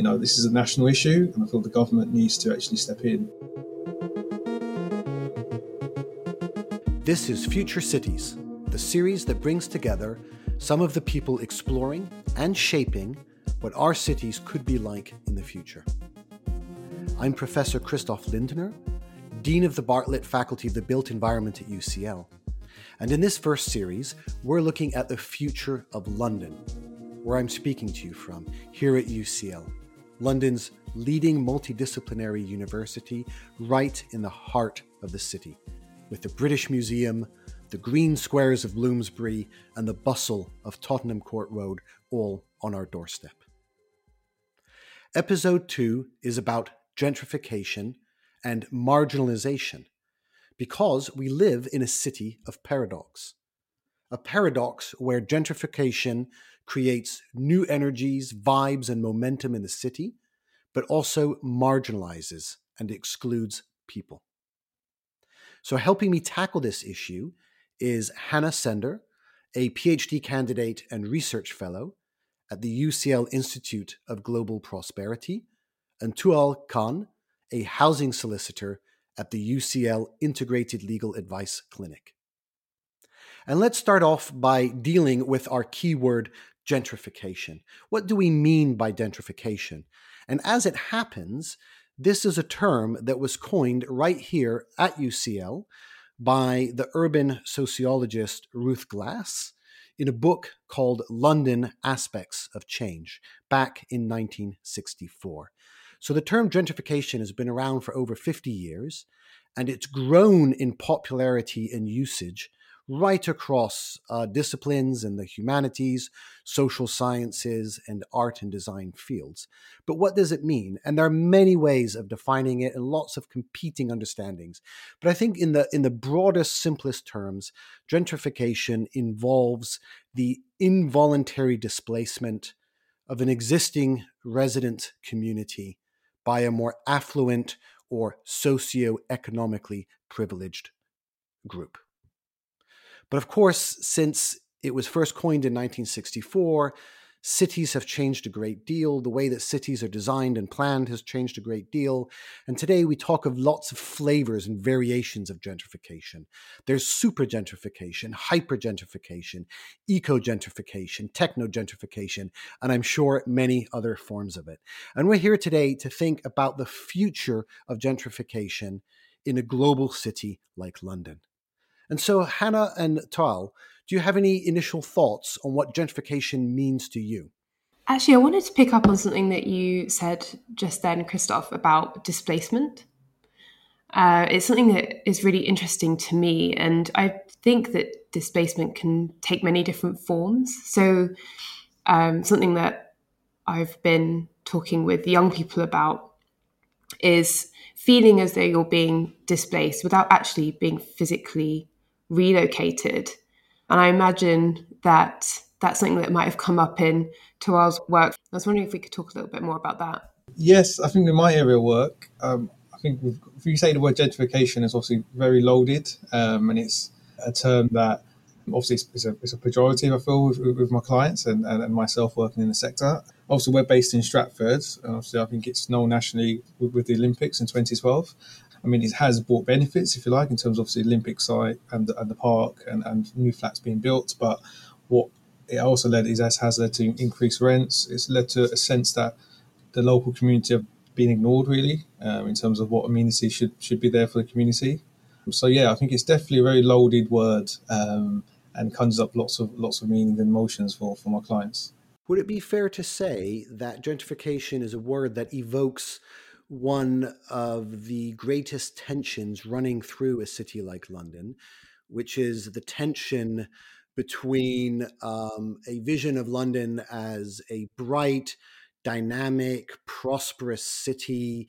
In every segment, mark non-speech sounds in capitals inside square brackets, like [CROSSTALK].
you know, this is a national issue, and I feel the government needs to actually step in. This is Future Cities, the series that brings together some of the people exploring and shaping what our cities could be like in the future. I'm Professor Christoph Lindner, Dean of the Bartlett Faculty of the Built Environment at UCL. And in this first series, we're looking at the future of London, where I'm speaking to you from, here at UCL, London's leading multidisciplinary university, right in the heart of the city, with the British Museum, the green squares of Bloomsbury, and the bustle of Tottenham Court Road all on our doorstep. Episode 2 is about gentrification and marginalization because we live in a city of paradox. A paradox where gentrification creates new energies, vibes, and momentum in the city, but also marginalizes and excludes people. So, helping me tackle this issue is Hannah Sender, a PhD candidate and research fellow at the UCL Institute of Global Prosperity, and Tual Khan, a housing solicitor at the UCL Integrated Legal Advice Clinic. And let's start off by dealing with our keyword gentrification. What do we mean by gentrification? And as it happens, this is a term that was coined right here at UCL by the urban sociologist Ruth Glass in a book called London Aspects of Change back in 1964. So the term gentrification has been around for over 50 years and it's grown in popularity and usage right across uh, disciplines in the humanities, social sciences, and art and design fields. But what does it mean? And there are many ways of defining it and lots of competing understandings. But I think in the in the broadest, simplest terms, gentrification involves the involuntary displacement of an existing resident community by a more affluent or socioeconomically privileged group. But of course, since it was first coined in 1964, cities have changed a great deal. The way that cities are designed and planned has changed a great deal. And today we talk of lots of flavors and variations of gentrification. There's super gentrification, hyper gentrification, eco gentrification, techno gentrification, and I'm sure many other forms of it. And we're here today to think about the future of gentrification in a global city like London. And so, Hannah and Tual, do you have any initial thoughts on what gentrification means to you? Actually, I wanted to pick up on something that you said just then, Christoph, about displacement. Uh, it's something that is really interesting to me, and I think that displacement can take many different forms. So, um, something that I've been talking with young people about is feeling as though you're being displaced without actually being physically relocated. And I imagine that that's something that might have come up in Tual's work. I was wondering if we could talk a little bit more about that. Yes, I think in my area of work, um, I think if you say the word gentrification is obviously very loaded, um, and it's a term that obviously it's, a, it's a pejorative, I feel, with, with my clients and, and, and, myself working in the sector. Obviously, we're based in Stratford, and obviously, I think it's known nationally with, with the Olympics in 2012. I mean, it has brought benefits, if you like, in terms of the Olympic site and the, and the park and, and new flats being built. But what it also led is as has led to increased rents. It's led to a sense that the local community have been ignored, really, um, in terms of what amenities should should be there for the community. So yeah, I think it's definitely a very loaded word um, and conjures up lots of lots of meaning and emotions for for my clients. Would it be fair to say that gentrification is a word that evokes one of the greatest tensions running through a city like London, which is the tension between um, a vision of London as a bright, dynamic, prosperous city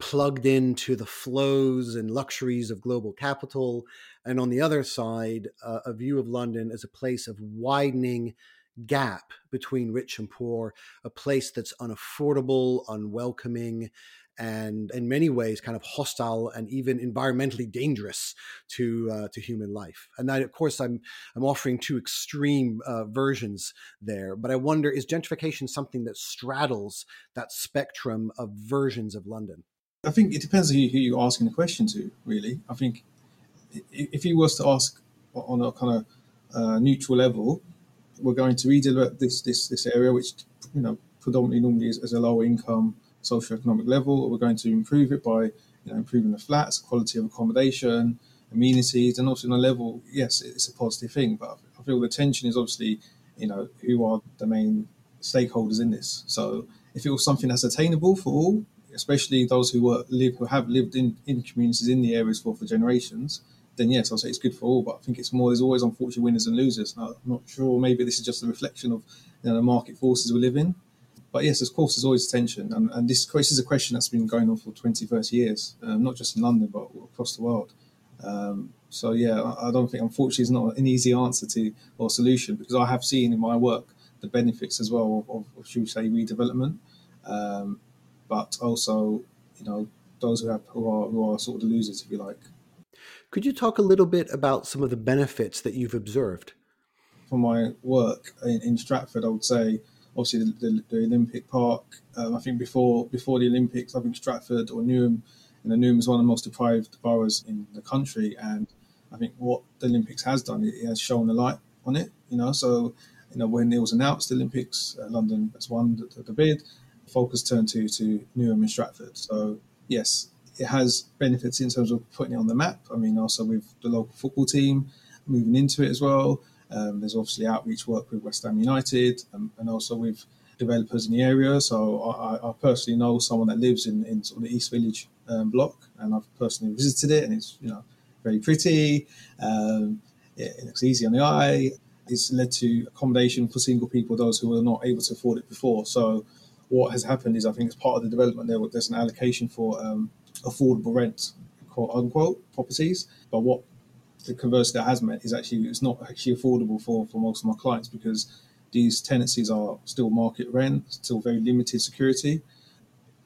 plugged into the flows and luxuries of global capital, and on the other side, uh, a view of London as a place of widening gap between rich and poor, a place that's unaffordable, unwelcoming, and in many ways kind of hostile and even environmentally dangerous to uh, to human life. And that, of course, I'm I'm offering two extreme uh, versions there. But I wonder, is gentrification something that straddles that spectrum of versions of London? I think it depends who, who you're asking the question to. Really, I think if he was to ask on a kind of uh, neutral level, we're going to redevelop this this this area, which you know predominantly normally is, is a lower income socio-economic level. We're going to improve it by you know, improving the flats, quality of accommodation, amenities, and also on a level, yes, it's a positive thing. But I feel the tension is obviously, you know, who are the main stakeholders in this. So if it was something that's attainable for all, especially those who were live who have lived in, in communities in the areas for, for generations, then yes, I'll say it's good for all. But I think it's more there's always unfortunate winners and losers. I'm not sure. Maybe this is just a reflection of you know, the market forces we live in. But yes, of course, there's always tension. And, and this, this is a question that's been going on for 20, 30 years, um, not just in London, but across the world. Um, so, yeah, I, I don't think, unfortunately, it's not an easy answer to or solution because I have seen in my work the benefits as well of, of, of should we say, redevelopment. Um, but also, you know, those who, have, who, are, who are sort of the losers, if you like. Could you talk a little bit about some of the benefits that you've observed? For my work in, in Stratford, I would say obviously the, the, the Olympic Park. Um, I think before before the Olympics, I think Stratford or Newham, you know, Newham is one of the most deprived boroughs in the country, and I think what the Olympics has done, it, has shown a light on it. You know, so you know when it was announced the Olympics, uh, London has won the, the bid. Focus turned to to Newham and Stratford. So yes, it has benefits in terms of putting it on the map. I mean, also with the local football team moving into it as well. Um, there's obviously outreach work with West Ham United um, and also with developers in the area. So I, I, personally know someone that lives in, in sort of the East Village um, block, and I've personally visited it, and it's you know very pretty. Um, it, it, looks easy on the eye. It's led to accommodation for single people, those who were not able to afford it before. So what has happened is I think as part of the development there, there's an allocation for um, affordable rent, quote unquote, properties. But what the converse that has met is actually it's not actually affordable for, for most of my clients because these tenancies are still market rent, still very limited security.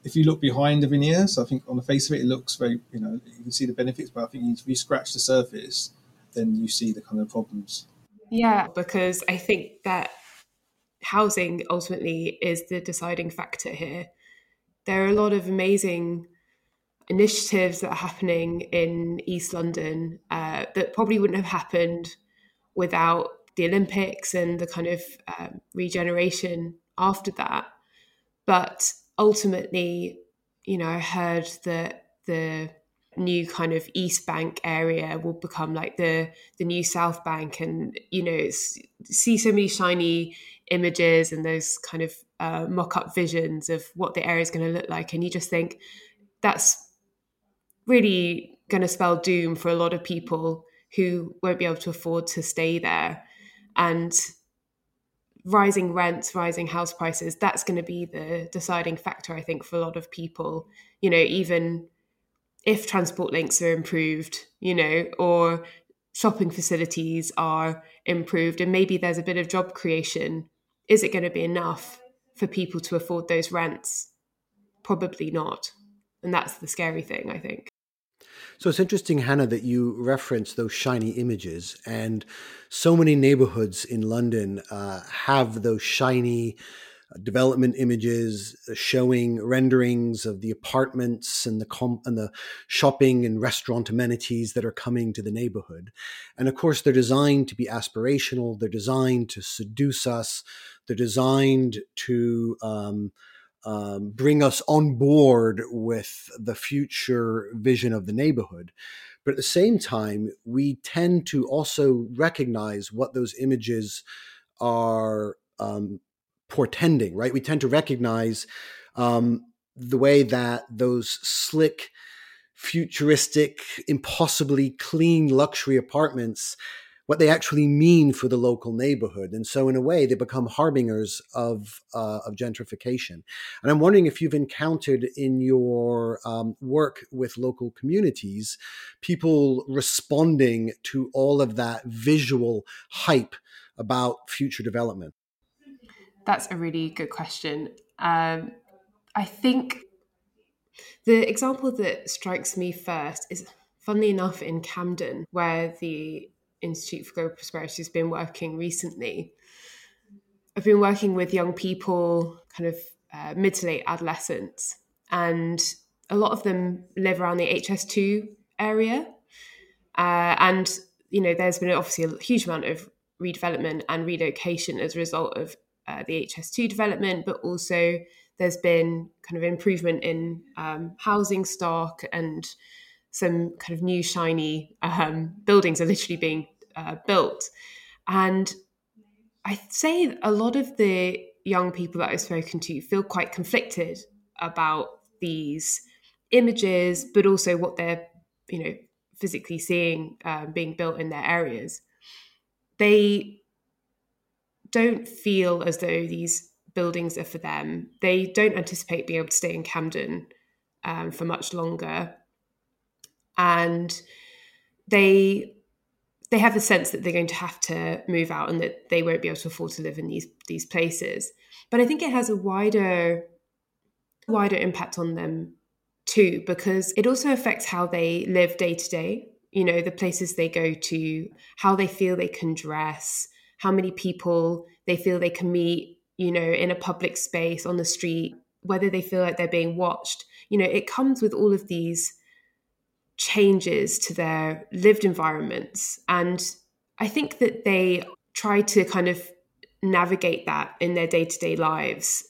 If you look behind the veneers, I think on the face of it, it looks very, you know, you can see the benefits, but I think if you scratch the surface, then you see the kind of problems. Yeah, because I think that housing ultimately is the deciding factor here. There are a lot of amazing initiatives that are happening in East London uh, that probably wouldn't have happened without the Olympics and the kind of um, regeneration after that. But ultimately, you know, I heard that the new kind of East Bank area will become like the the new South Bank, and you know, see so many shiny images and those kind of uh, mock up visions of what the area is going to look like, and you just think that's really going to spell doom for a lot of people who won't be able to afford to stay there. And rising rents, rising house prices, that's going to be the deciding factor, I think, for a lot of people. You know, even if transport links are improved, you know, or shopping facilities are improved, and maybe there's a bit of job creation, is it going to be enough for people to afford those rents? Probably not. And that's the scary thing, I think. So it's interesting, Hannah, that you reference those shiny images. And so many neighborhoods in London uh, have those shiny uh, development images showing renderings of the apartments and the and the shopping and restaurant amenities that are coming to the neighborhood. And of course, they're designed to be aspirational. They're designed to seduce us. They're designed to um, um, bring us on board with the future vision of the neighborhood. But at the same time, we tend to also recognize what those images are um, portending, right? We tend to recognize um, the way that those slick, futuristic, impossibly clean luxury apartments what they actually mean for the local neighborhood. And so, in a way, they become harbingers of, uh, of gentrification. And I'm wondering if you've encountered in your um, work with local communities people responding to all of that visual hype about future development. That's a really good question. Um, I think The example that strikes me first is, funnily enough, in Camden, where the Institute for Global Prosperity has been working recently. I've been working with young people, kind of uh, mid to late adolescents, and a lot of them live around the HS2 area. Uh, and, you know, there's been obviously a huge amount of redevelopment and relocation as a result of uh, the HS2 development, but also there's been kind of improvement in um, housing stock and some kind of new shiny um, buildings are literally being uh, built. And I'd say a lot of the young people that I've spoken to feel quite conflicted about these images, but also what they're, you know, physically seeing um, being built in their areas. They don't feel as though these buildings are for them. They don't anticipate being able to stay in Camden um, for much longer, and they they have the sense that they're going to have to move out and that they won't be able to afford to live in these these places. But I think it has a wider wider impact on them too because it also affects how they live day to day. You know, the places they go to, how they feel they can dress, how many people they feel they can meet, you know, in a public space on the street, whether they feel like they're being watched. You know, it comes with all of these changes to their lived environments. And I think that they try to kind of navigate that in their day to day lives.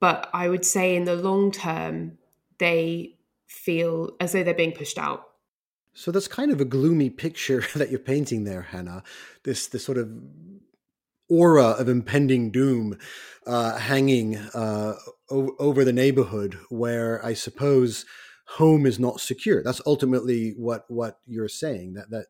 But I would say in the long term, they feel as though they're being pushed out. So that's kind of a gloomy picture [LAUGHS] that you're painting there, Hannah. This this sort of aura of impending doom uh, hanging uh, o- over the neighborhood, where I suppose home is not secure. That's ultimately what what you're saying that that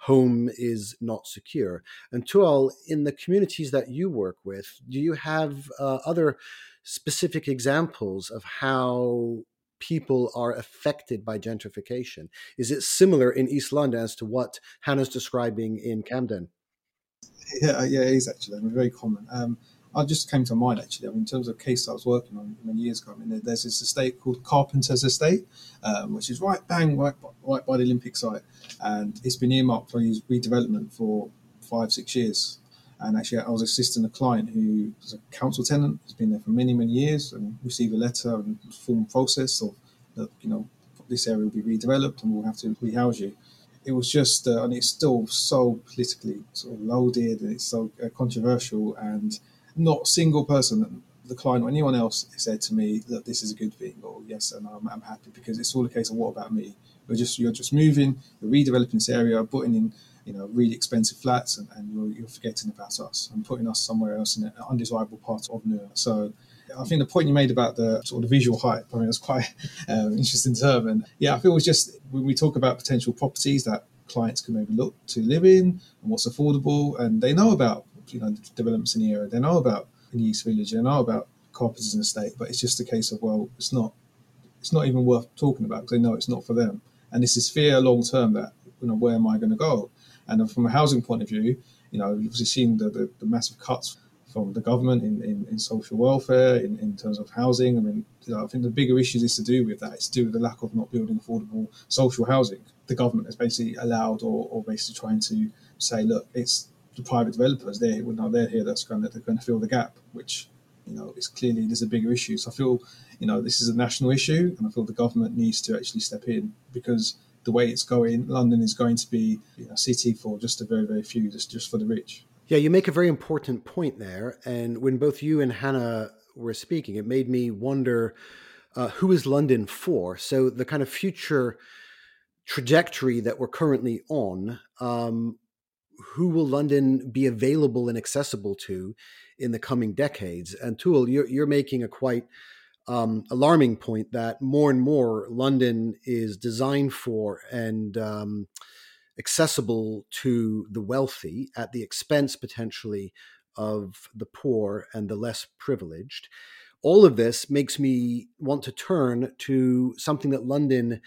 home is not secure. And Tual, in the communities that you work with, do you have uh, other specific examples of how people are affected by gentrification? Is it similar in East London as to what Hannah's describing in Camden? Yeah, yeah, it is actually. Very common. Um, I just came to mind actually. I mean, in terms of case I was working on many years ago, I mean, there's this estate called Carpenter's Estate, um, which is right bang right, right by the Olympic site, and it's been earmarked for redevelopment for five six years. And actually, I was assisting a client who was a council tenant, has been there for many many years, and received a letter and formal process of that you know this area will be redeveloped and we'll have to rehouse you it was just, uh, and it's still so politically sort of loaded and it's so uh, controversial. And not single person, the client or anyone else, said to me that this is a good thing or yes, and I'm, I'm happy because it's all a case of what about me? You're just you're just moving, you're redeveloping this area, putting in you know really expensive flats, and, and you're, you're, forgetting about us and putting us somewhere else in an undesirable part of Newham. So. I think the point you made about the sort of the visual hype, I mean, it's quite um, [LAUGHS] interesting term. And yeah, I feel it's just when we talk about potential properties that clients can maybe look to live in and what's affordable, and they know about you know developments in the area. They know about in East Village. They know about Carpenter's and Estate, but it's just a case of well, it's not it's not even worth talking about because they know it's not for them. And this is fear long term that you know where am I going to go? And from a housing point of view, you know, you've obviously seen the, the, the massive cuts from the government in, in, in social welfare, in, in terms of housing. I mean, you know, I think the bigger issues is to do with that. It's to do with the lack of not building affordable social housing. The government has basically allowed or, or basically trying to say, look, it's the private developers, they're, well, they're here that's going to, going to fill the gap, which, you know, is clearly there's a bigger issue. So I feel, you know, this is a national issue and I feel the government needs to actually step in because the way it's going, London is going to be a city for just a very, very few, just, just for the rich. Yeah, you make a very important point there. And when both you and Hannah were speaking, it made me wonder uh, who is London for? So the kind of future trajectory that we're currently on, um, who will London be available and accessible to in the coming decades? And Tual, you're, you're making a quite um, alarming point that more and more London is designed for and um, accessible to the wealthy at the expense potentially of the poor and the less privileged. All of this makes me want to turn to something that London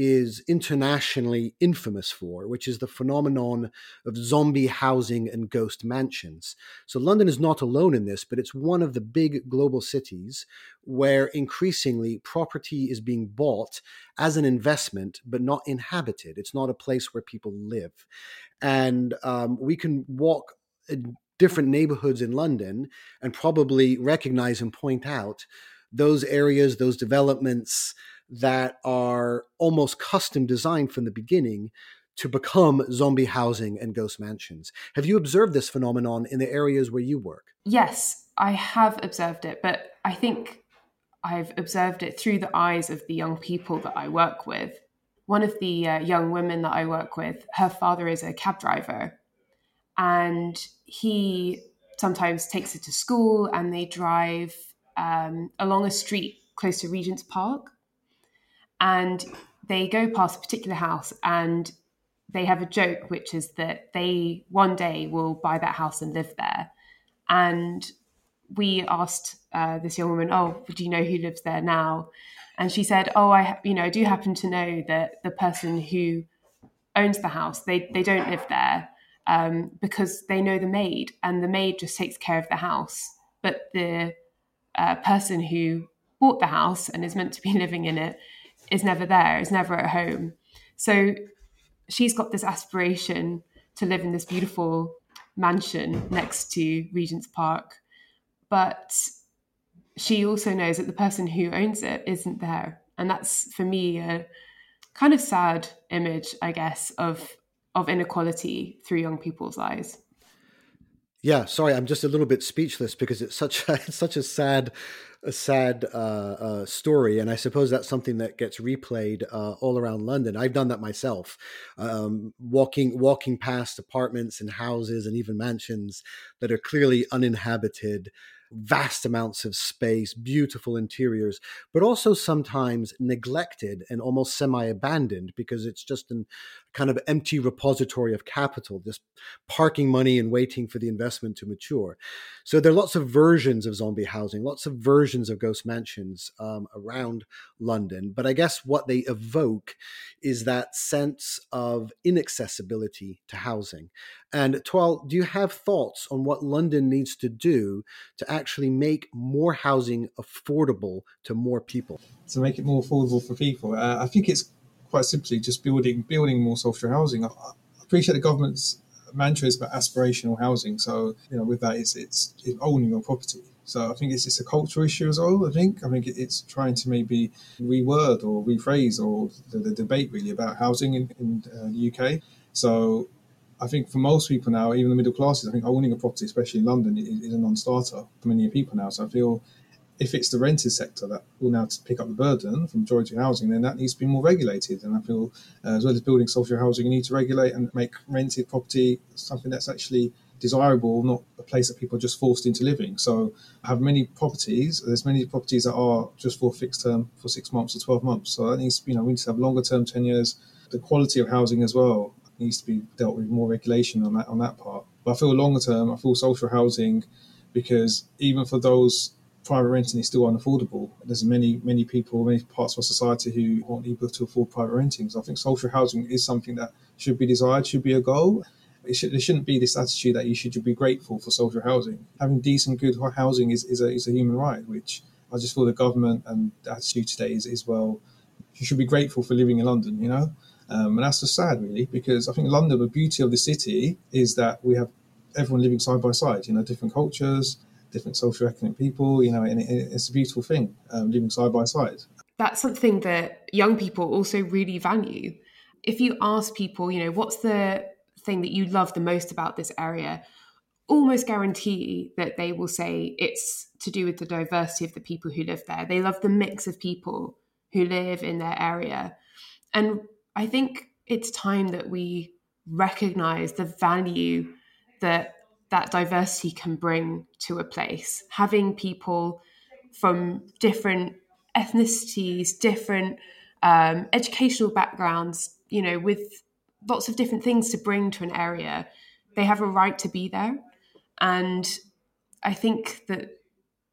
is internationally infamous for, which is the phenomenon of zombie housing and ghost mansions. So London is not alone in this, but it's one of the big global cities where increasingly property is being bought as an investment, but not inhabited. It's not a place where people live. And um, we can walk different neighborhoods in London and probably recognize and point out those areas, those developments that are almost custom designed from the beginning to become zombie housing and ghost mansions. Have you observed this phenomenon in the areas where you work? Yes, I have observed it, but I think I've observed it through the eyes of the young people that I work with. One of the uh, young women that I work with, her father is a cab driver, and he sometimes takes her to school and they drive um, along a street close to Regent's Park and they go past a particular house and they have a joke which is that they one day will buy that house and live there. And we asked uh, this young woman oh do you know who lives there now? And she said oh i you know i do happen to know that the person who owns the house they they don't live there um, because they know the maid and the maid just takes care of the house. But the uh, person who bought the house and is meant to be [LAUGHS] living in it is never there, is never at home. So she's got this aspiration to live in this beautiful mansion next to Regent's Park. But she also knows that the person who owns it isn't there. And that's for me a kind of sad image, I guess, of of inequality through young people's eyes. Yeah, sorry, I'm just a little bit speechless because it's such a, [LAUGHS] it's such a sad a sad uh, uh, story, and I suppose that's something that gets replayed uh, all around London. I've done that myself, um, walking walking past apartments and houses and even mansions that are clearly uninhabited, vast amounts of space, beautiful interiors, but also sometimes neglected and almost semi abandoned because it's just an kind of empty repository of capital, just parking money and waiting for the investment to mature. So there are lots of versions of zombie housing, lots of versions of ghost mansions um, around London. But I guess what they evoke is that sense of inaccessibility to housing. And Tual, do you have thoughts on what London needs to do to actually make more housing affordable to more people? To make it more affordable for people, uh, I think it's quite simply just building building more social housing. I, appreciate the government's mantra is about aspirational housing. So you know, with that, it's it's, it's owning your property. So I think it's it's a cultural issue as well. I think I think it's trying to maybe reword or rephrase or the, the debate really about housing in, in uh, the UK. So I think for most people now, even the middle classes, I think owning a property, especially in London, is, is a non-starter for many people now. So I feel if it's the rented sector that will now pick up the burden from majority housing, then that needs to be more regulated. And I feel, uh, as well as building social housing, you need to regulate and make rented property something that's actually desirable, not a place that people are just forced into living. So, I have many properties. There's many properties that are just for fixed term for six months or twelve months. So that needs, you know, we need to have longer term tenures. The quality of housing as well needs to be dealt with more regulation on that on that part. But I feel longer term, I feel social housing because even for those private renting is still unaffordable. There's many, many people, many parts of our society who aren't able to afford private renting. So I think social housing is something that should be desired, should be a goal. It should, there shouldn't be this attitude that you should be grateful for social housing. Having decent, good housing is, is, a, is a human right, which I just feel the government and the attitude today is, is well, you should be grateful for living in London, you know? Um, and that's just sad, really, because I think London, the beauty of the city is that we have everyone living side by side, you know, different cultures, different socio-economic people, you know, and it, it's a beautiful thing um, living side by side. That's something that young people also really value. If you ask people, you know, what's the thing that you love the most about this area, almost guarantee that they will say it's to do with the diversity of the people who live there. They love the mix of people who live in their area. And I think it's time that we recognize the value that that diversity can bring to a place. Having people from different ethnicities, different um, educational backgrounds, you know, with lots of different things to bring to an area, they have a right to be there. And I think that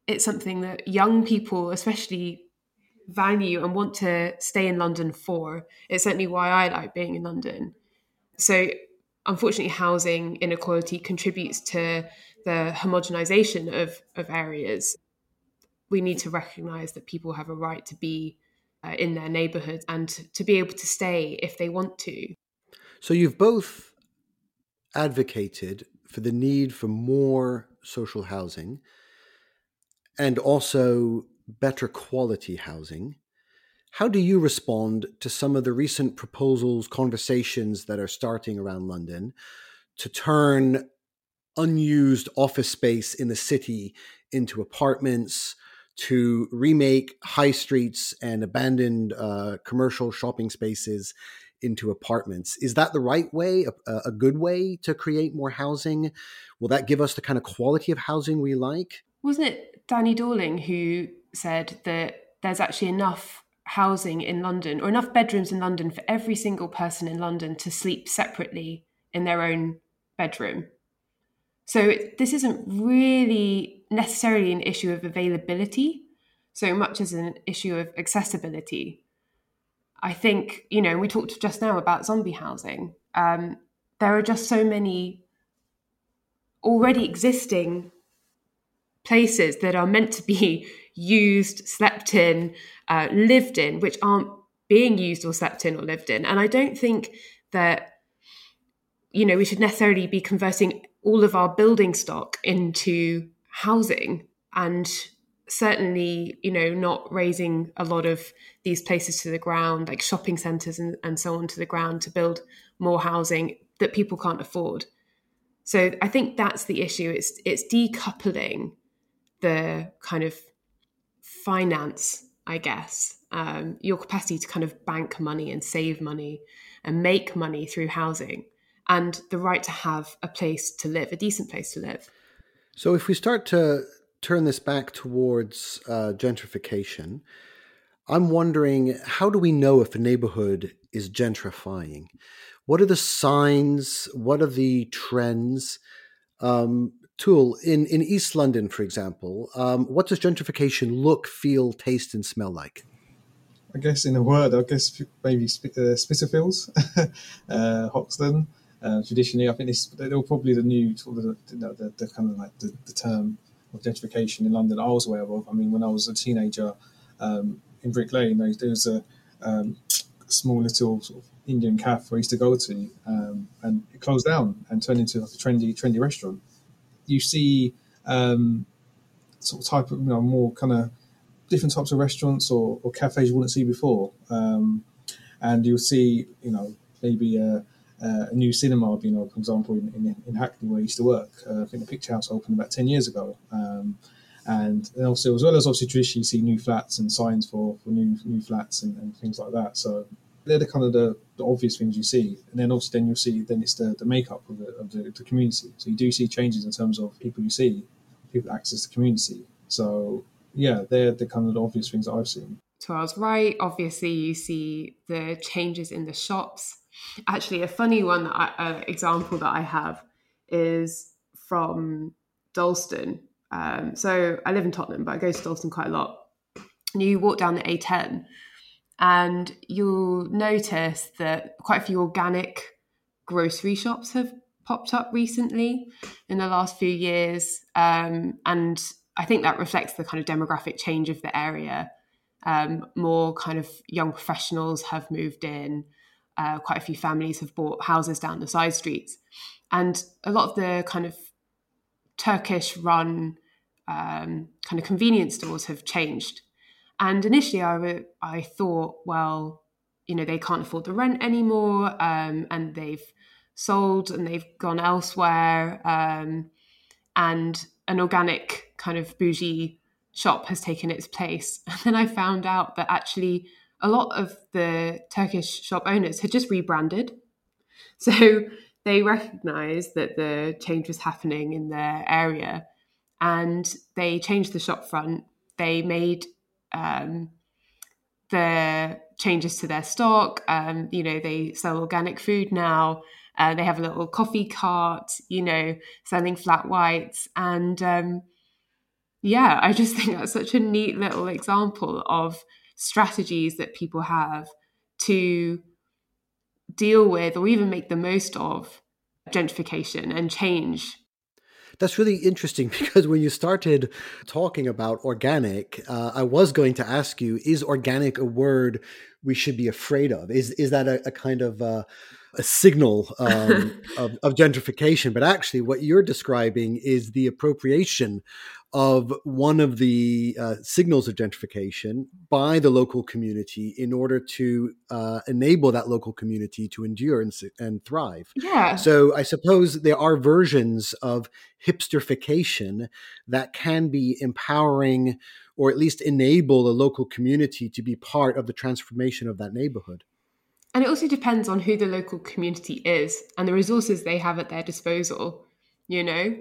it's something that young people, especially value and want to stay in London for. It's certainly why I like being in London. So, unfortunately, housing inequality contributes to the homogenization of, of areas. We need to recognize that people have a right to be uh, in their neighborhoods and to be able to stay if they want to. So, you've both advocated for the need for more social housing and also better quality housing. How do you respond to some of the recent proposals, conversations that are starting around London to turn unused office space in the city into apartments, to remake high streets and abandoned uh, commercial shopping spaces into apartments. Is that the right way, a, a, good way to create more housing? Will that give us the kind of quality of housing we like? Wasn't it Danny Dorling who said that there's actually enough housing in London or enough bedrooms in London for every single person in London to sleep separately in their own bedroom? So this isn't really necessarily an issue of availability so much as an issue of accessibility. I think, you know, we talked just now about zombie housing. Um, there are just so many already existing places that are meant to be used, slept in, uh, lived in, which aren't being used or slept in or lived in. And I don't think that, you know, we should necessarily be converting all of our building stock into housing and certainly you know not razing a lot of these places to the ground like shopping centers and, and so on to the ground to build more housing that people can't afford so i think that's the issue it's it's decoupling the kind of finance i guess um, your capacity to kind of bank money and save money and make money through housing and the right to have a place to live a decent place to live so if we start to turn this back towards uh, gentrification, I'm wondering how do we know if a neighborhood is gentrifying? What are the signs? What are the trends? Um, Tual in in East London, for example, um, what does gentrification look, feel, taste, and smell like? I guess in a word, I guess maybe uh, Spitalfields, [LAUGHS] uh, Hoxton. Uh, traditionally, I think this, they're probably the new sort of the, the, the, kind of like the, the term of gentrification in London I was aware of. I mean, when I was a teenager um, in Brick Lane, there, there was a um, small little sort of Indian cafe I used to go to, um, and it closed down and turned into like a trendy, trendy restaurant. You see um, sort of type of, you know, more kind of different types of restaurants or, or cafes you wouldn't see before. Um, and you'll see, you know, maybe a, a new cinema being opened, for example, in, in, in, Hackney where I used to work. Uh, I think the Picture House opened about 10 years ago. Um, and also, as well as obviously traditionally you see new flats and signs for, for new new flats and, and things like that. So they're the kind of the, the, obvious things you see. And then obviously then you'll see then it's the, the makeup of, the, of the, the community. So you do see changes in terms of people you see, people access the community. So yeah, they're the kind of the obvious things that I've seen. Was right. Obviously, you see the changes in the shops Actually, a funny one that I, uh, example that I have is from Dalston. Um, so I live in Tottenham, but I go to Dalston quite a lot. And you walk down the A10, and you'll notice that quite a few organic grocery shops have popped up recently in the last few years. Um, and I think that reflects the kind of demographic change of the area. Um, more kind of young professionals have moved in uh, quite a few families have bought houses down the side streets. And a lot of the kind of Turkish run um, kind of convenience stores have changed. And initially, I, I thought, well, you know, they can't afford the rent anymore um, and they've sold and they've gone elsewhere. Um, and an organic kind of bougie shop has taken its place. [LAUGHS] And then I found out that actually a lot of the Turkish shop owners had just rebranded. [LAUGHS] So they recognized that the change was happening in their area and they changed the shop front. They made um, the changes to their stock. Um, you know, they sell organic food now. Uh, they have a little coffee cart, you know, selling flat whites. And um, yeah, I just [LAUGHS] think that's such a neat little example of strategies that people have to deal with or even make the most of gentrification and change that's really interesting [LAUGHS] because when you started talking about organic, uh, I was going to ask you: Is organic a word we should be afraid of? Is is that a, a kind of uh, a signal um, [LAUGHS] of, of, gentrification? But actually, what you're describing is the appropriation of one of the uh, signals of gentrification by the local community in order to uh, enable that local community to endure and, and thrive. Yeah. So I suppose there are versions of hipsterification that can be empowering or at least enable a local community to be part of the transformation of that neighborhood. And it also depends on who the local community is and the resources they have at their disposal. You know,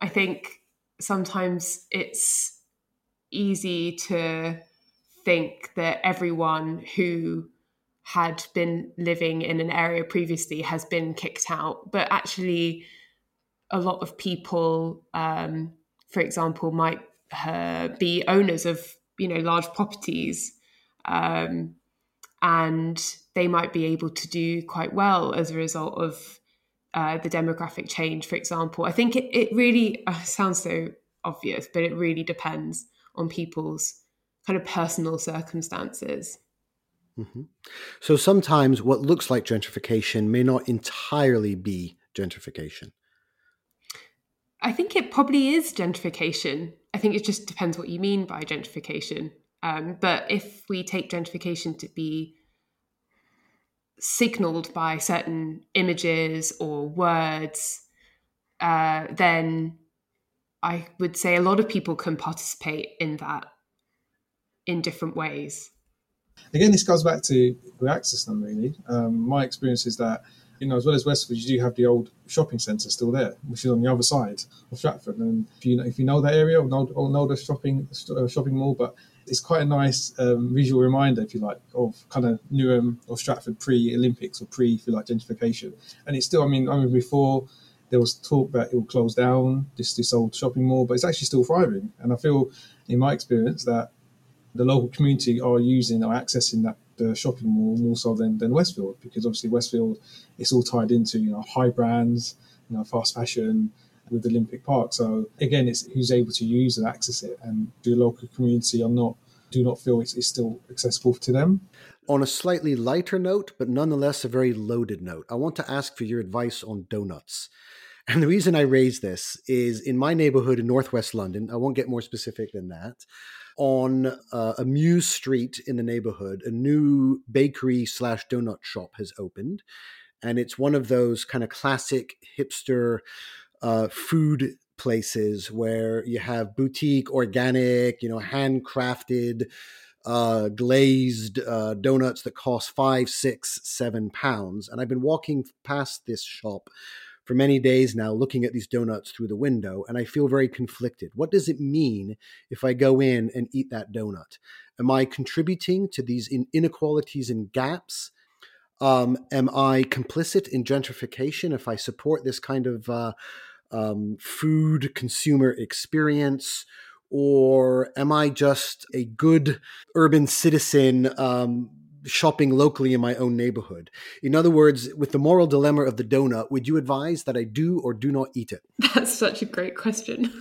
I think sometimes it's easy to think that everyone who had been living in an area previously has been kicked out, but actually, a lot of people, um, for example, might uh, be owners of you know large properties, um, and they might be able to do quite well as a result of uh, the demographic change, for example. I think it, it really uh, sounds so obvious, but it really depends on people's kind of personal circumstances. Mm-hmm. So sometimes what looks like gentrification may not entirely be gentrification. I think it probably is gentrification. I think it just depends what you mean by gentrification. Um, but if we take gentrification to be signaled by certain images or words, uh, then I would say a lot of people can participate in that in different ways. Again, this goes back to the access them really. Um, my experience is that you know, as well as Westfield, you do have the old shopping centre still there, which is on the other side of Stratford. And if you if you know that area or know, or know the shopping uh, shopping mall, but it's quite a nice um, visual reminder, if you like, of kind of Newham or Stratford pre-Olympics or pre, if you like, gentrification. And it's still, I mean, I mean, before there was talk that it will close down this this old shopping mall, but it's actually still thriving. And I feel, in my experience, that the local community are using or accessing that the shopping mall more so than, than Westfield because obviously Westfield it's all tied into you know high brands, you know fast fashion with Olympic Park. So again, it's who's able to use and access it, and the local community are not do not feel it's, it's still accessible to them. On a slightly lighter note, but nonetheless a very loaded note, I want to ask for your advice on donuts. And the reason I raise this is in my neighborhood in Northwest London, I won't get more specific than that on uh, a Muse Street in the neighborhood, a new bakery slash donut shop has opened. And it's one of those kind of classic hipster uh, food places where you have boutique, organic, you know, handcrafted, uh, glazed uh, donuts that cost five, six, seven pounds. And I've been walking past this shop for many days now looking at these donuts through the window and I feel very conflicted. What does it mean if I go in and eat that donut? Am I contributing to these inequalities and gaps? Um, am I complicit in gentrification if I support this kind of uh, um, food consumer experience? Or am I just a good urban citizen um, shopping locally in my own neighborhood. In other words, with the moral dilemma of the donut, would you advise that I do or do not eat it? [LAUGHS] That's such a great question.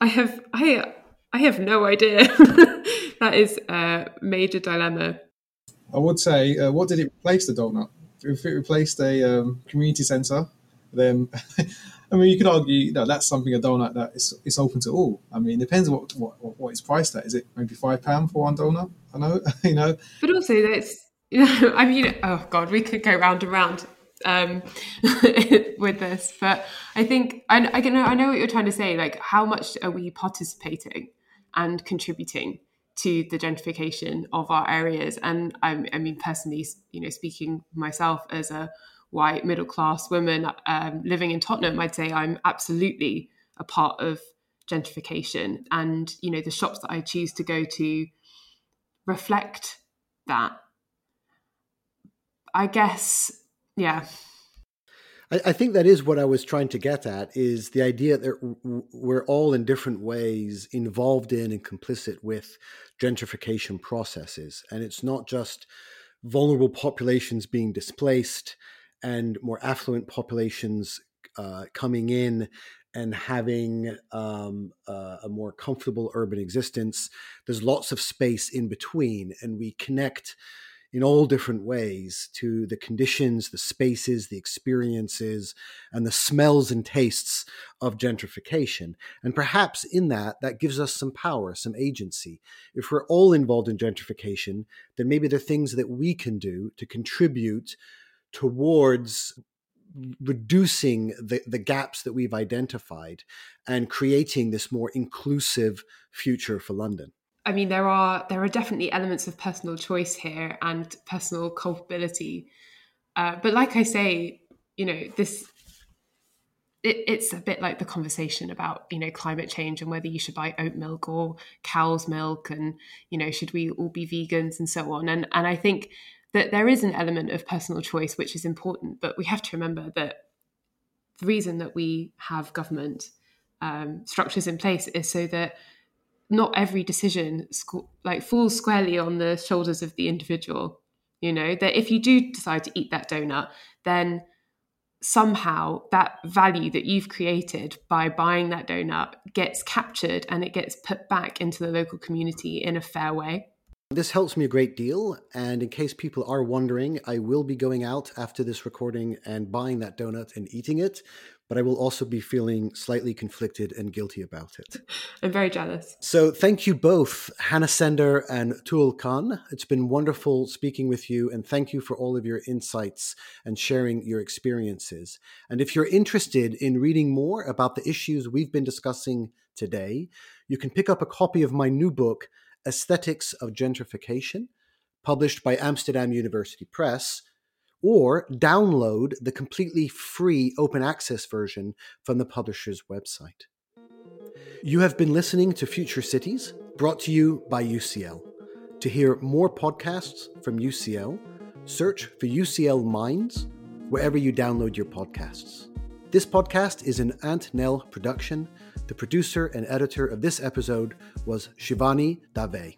I have I I have no idea. [LAUGHS] that is a major dilemma. I would say, uh, what did it replace the donut? If it replaced a um, community centre, then [LAUGHS] I mean, you could argue, you know, that's something a donut that is it's open to all. I mean, it depends what what what it's priced at. Is it maybe five pound for one donut? I know, [LAUGHS] you know. But also, that's [LAUGHS] I mean, oh god, we could go round and round um, with this, but I think I know I know what you're trying to say. Like, how much are we participating and contributing? To the gentrification of our areas and I, I mean personally you know speaking myself as a white middle class woman um, living in Tottenham, I'd say I'm absolutely a part of gentrification. And, you know, the shops that I choose to go to reflect that. I guess, yeah. I, I think that is what I was trying to get at is the idea that we're all in different ways involved in and complicit with gentrification processes. And it's not just vulnerable populations being displaced and more affluent populations uh, coming in and having um, uh, a more comfortable urban existence. There's lots of space in between, and we connect in all different ways to the conditions, the spaces, the experiences, and the smells and tastes of gentrification. And perhaps in that, that gives us some power, some agency. If we're all involved in gentrification, then maybe there are things that we can do to contribute towards reducing the, the gaps that we've identified and creating this more inclusive future for London. I mean, there are there are definitely elements of personal choice here and personal culpability. Uh, but like I say, you know, this it, it's a bit like the conversation about you know climate change and whether you should buy oat milk or cow's milk, and you know, should we all be vegans and so on. And and I think that there is an element of personal choice which is important, but we have to remember that the reason that we have government um, structures in place is so that not every decision like falls squarely on the shoulders of the individual you know that if you do decide to eat that donut then somehow that value that you've created by buying that donut gets captured and it gets put back into the local community in a fair way this helps me a great deal. And in case people are wondering, I will be going out after this recording and buying that donut and eating it. But I will also be feeling slightly conflicted and guilty about it. [LAUGHS] I'm very jealous. So thank you both, Hannah Sender and Tual Khan. It's been wonderful speaking with you, and thank you for all of your insights and sharing your experiences. And if you're interested in reading more about the issues we've been discussing today, you can pick up a copy of my new book, Aesthetics of Gentrification, published by Amsterdam University Press, or download the completely free open access version from the publisher's website. You have been listening to Future Cities, brought to you by UCL. To hear more podcasts from UCL, search for UCL Minds wherever you download your podcasts. This podcast is an Ant Nell production the producer and editor of this episode was Shivani Dave.